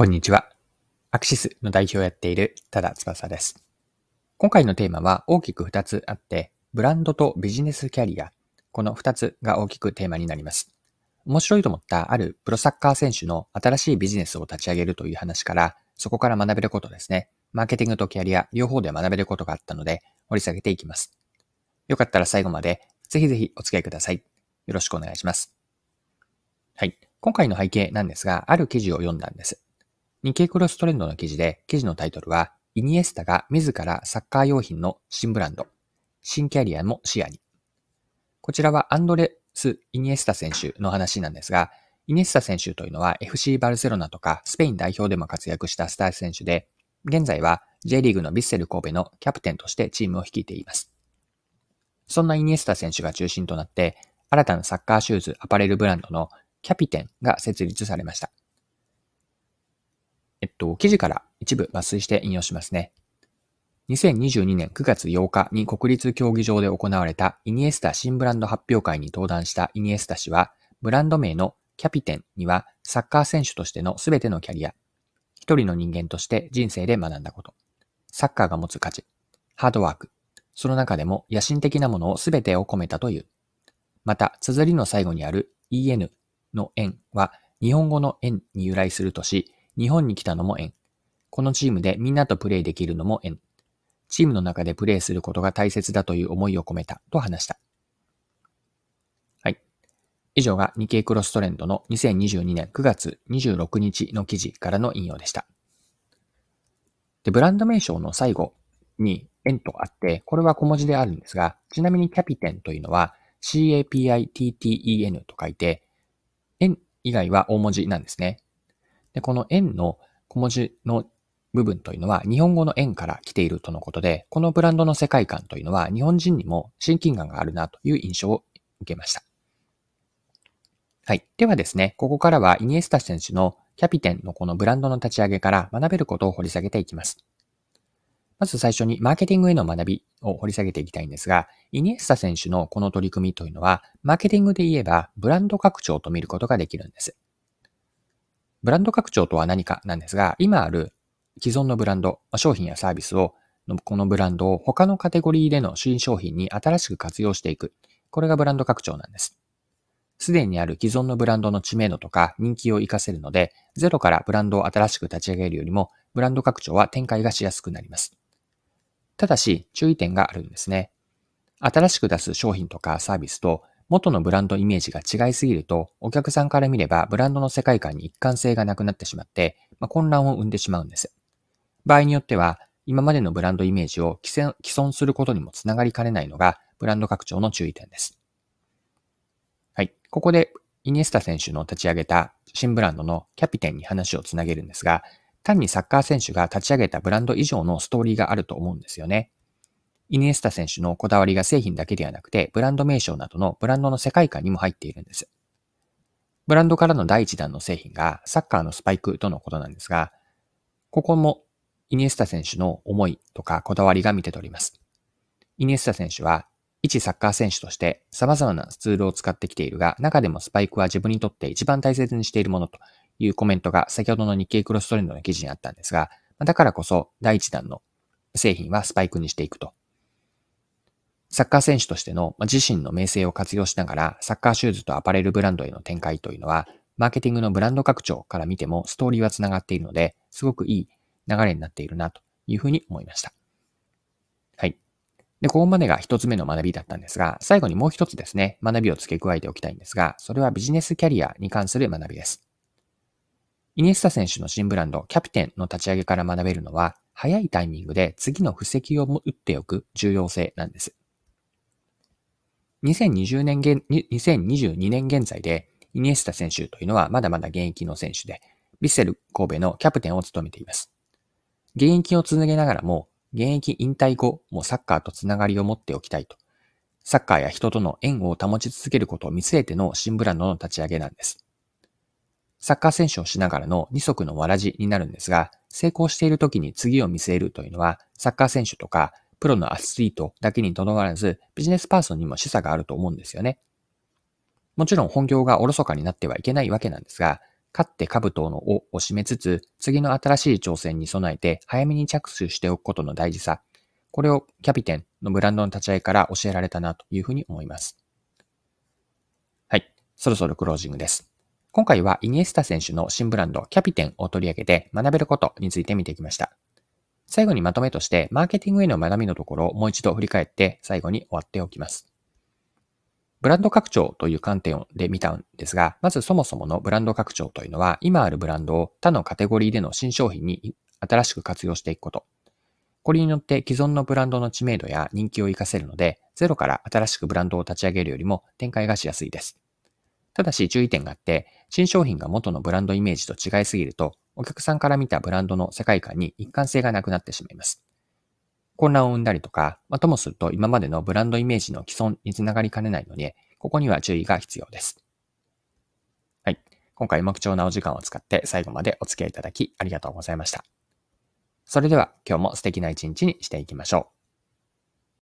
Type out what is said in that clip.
こんにちは。アクシスの代表をやっている多田翼です。今回のテーマは大きく2つあって、ブランドとビジネスキャリア、この2つが大きくテーマになります。面白いと思ったあるプロサッカー選手の新しいビジネスを立ち上げるという話から、そこから学べることですね。マーケティングとキャリア、両方で学べることがあったので、掘り下げていきます。よかったら最後まで、ぜひぜひお付き合いください。よろしくお願いします。はい。今回の背景なんですが、ある記事を読んだんです。日経クロストレンドの記事で、記事のタイトルは、イニエスタが自らサッカー用品の新ブランド、新キャリアも視野に。こちらはアンドレス・イニエスタ選手の話なんですが、イニエスタ選手というのは FC バルセロナとかスペイン代表でも活躍したスター選手で、現在は J リーグのビッセル神戸のキャプテンとしてチームを率いています。そんなイニエスタ選手が中心となって、新たなサッカーシューズアパレルブランドのキャピテンが設立されました。えっと、記事から一部抜粋して引用しますね。2022年9月8日に国立競技場で行われたイニエスタ新ブランド発表会に登壇したイニエスタ氏は、ブランド名のキャピテンにはサッカー選手としての全てのキャリア、一人の人間として人生で学んだこと、サッカーが持つ価値、ハードワーク、その中でも野心的なものを全てを込めたという。また、綴りの最後にある EN の円は日本語の円に由来するとし、日本に来たのも縁。このチームでみんなとプレイできるのも縁。チームの中でプレイすることが大切だという思いを込めたと話した。はい。以上が日経クロストレンドの2022年9月26日の記事からの引用でした。で、ブランド名称の最後に円とあって、これは小文字であるんですが、ちなみにキャピテンというのは CAPITTEN と書いて、円以外は大文字なんですね。で、この円の小文字の部分というのは日本語の円から来ているとのことで、このブランドの世界観というのは日本人にも親近感があるなという印象を受けました。はい。ではですね、ここからはイニエスタ選手のキャピテンのこのブランドの立ち上げから学べることを掘り下げていきます。まず最初にマーケティングへの学びを掘り下げていきたいんですが、イニエスタ選手のこの取り組みというのは、マーケティングで言えばブランド拡張と見ることができるんです。ブランド拡張とは何かなんですが、今ある既存のブランド、商品やサービスを、このブランドを他のカテゴリーでの新商品に新しく活用していく。これがブランド拡張なんです。すでにある既存のブランドの知名度とか人気を活かせるので、ゼロからブランドを新しく立ち上げるよりも、ブランド拡張は展開がしやすくなります。ただし、注意点があるんですね。新しく出す商品とかサービスと元のブランドイメージが違いすぎると、お客さんから見ればブランドの世界観に一貫性がなくなってしまって、まあ、混乱を生んでしまうんです。場合によっては、今までのブランドイメージを既存することにもつながりかねないのが、ブランド拡張の注意点です。はい。ここで、イニエスタ選手の立ち上げた新ブランドのキャピテンに話をつなげるんですが、単にサッカー選手が立ち上げたブランド以上のストーリーがあると思うんですよね。イニエスタ選手のこだわりが製品だけではなくて、ブランド名称などのブランドの世界観にも入っているんです。ブランドからの第一弾の製品がサッカーのスパイクとのことなんですが、ここもイニエスタ選手の思いとかこだわりが見て取ります。イニエスタ選手は、一サッカー選手として様々なツールを使ってきているが、中でもスパイクは自分にとって一番大切にしているものというコメントが先ほどの日経クロストレンドの記事にあったんですが、だからこそ第一弾の製品はスパイクにしていくとサッカー選手としての自身の名声を活用しながら、サッカーシューズとアパレルブランドへの展開というのは、マーケティングのブランド拡張から見てもストーリーは繋がっているので、すごくいい流れになっているなというふうに思いました。はい。で、ここまでが一つ目の学びだったんですが、最後にもう一つですね、学びを付け加えておきたいんですが、それはビジネスキャリアに関する学びです。イニエスタ選手の新ブランド、キャプテンの立ち上げから学べるのは、早いタイミングで次の布石を打っておく重要性なんです。2020年現、2022年現在で、イニエスタ選手というのはまだまだ現役の選手で、ヴィッセル神戸のキャプテンを務めています。現役を続けながらも、現役引退後もサッカーとつながりを持っておきたいと。サッカーや人との縁を保ち続けることを見据えての新ブランドの立ち上げなんです。サッカー選手をしながらの二足のわらじになるんですが、成功している時に次を見据えるというのは、サッカー選手とかプロのアスリートだけにとどまらず、ビジネスパーソンにも示唆があると思うんですよね。もちろん本業がおろそかになってはいけないわけなんですが、勝って兜の尾を締めつつ、次の新しい挑戦に備えて早めに着手しておくことの大事さ、これをキャピテンのブランドの立ち会いから教えられたなというふうに思います。はい。そろそろクロージングです。今回はイニエスタ選手の新ブランドキャピテンを取り上げて学べることについて見てきました。最後にまとめとして、マーケティングへの学びのところをもう一度振り返って最後に終わっておきます。ブランド拡張という観点で見たんですが、まずそもそものブランド拡張というのは、今あるブランドを他のカテゴリーでの新商品に新しく活用していくこと。これによって既存のブランドの知名度や人気を活かせるので、ゼロから新しくブランドを立ち上げるよりも展開がしやすいです。ただし注意点があって、新商品が元のブランドイメージと違いすぎると、お客さんから見たブランドの世界観に一貫性がなくなってしまいます。混乱を生んだりとか、まあ、ともすると今までのブランドイメージの既存につながりかねないので、ここには注意が必要です。はい。今回も貴重なお時間を使って最後までお付き合いいただきありがとうございました。それでは今日も素敵な一日にしていきましょう。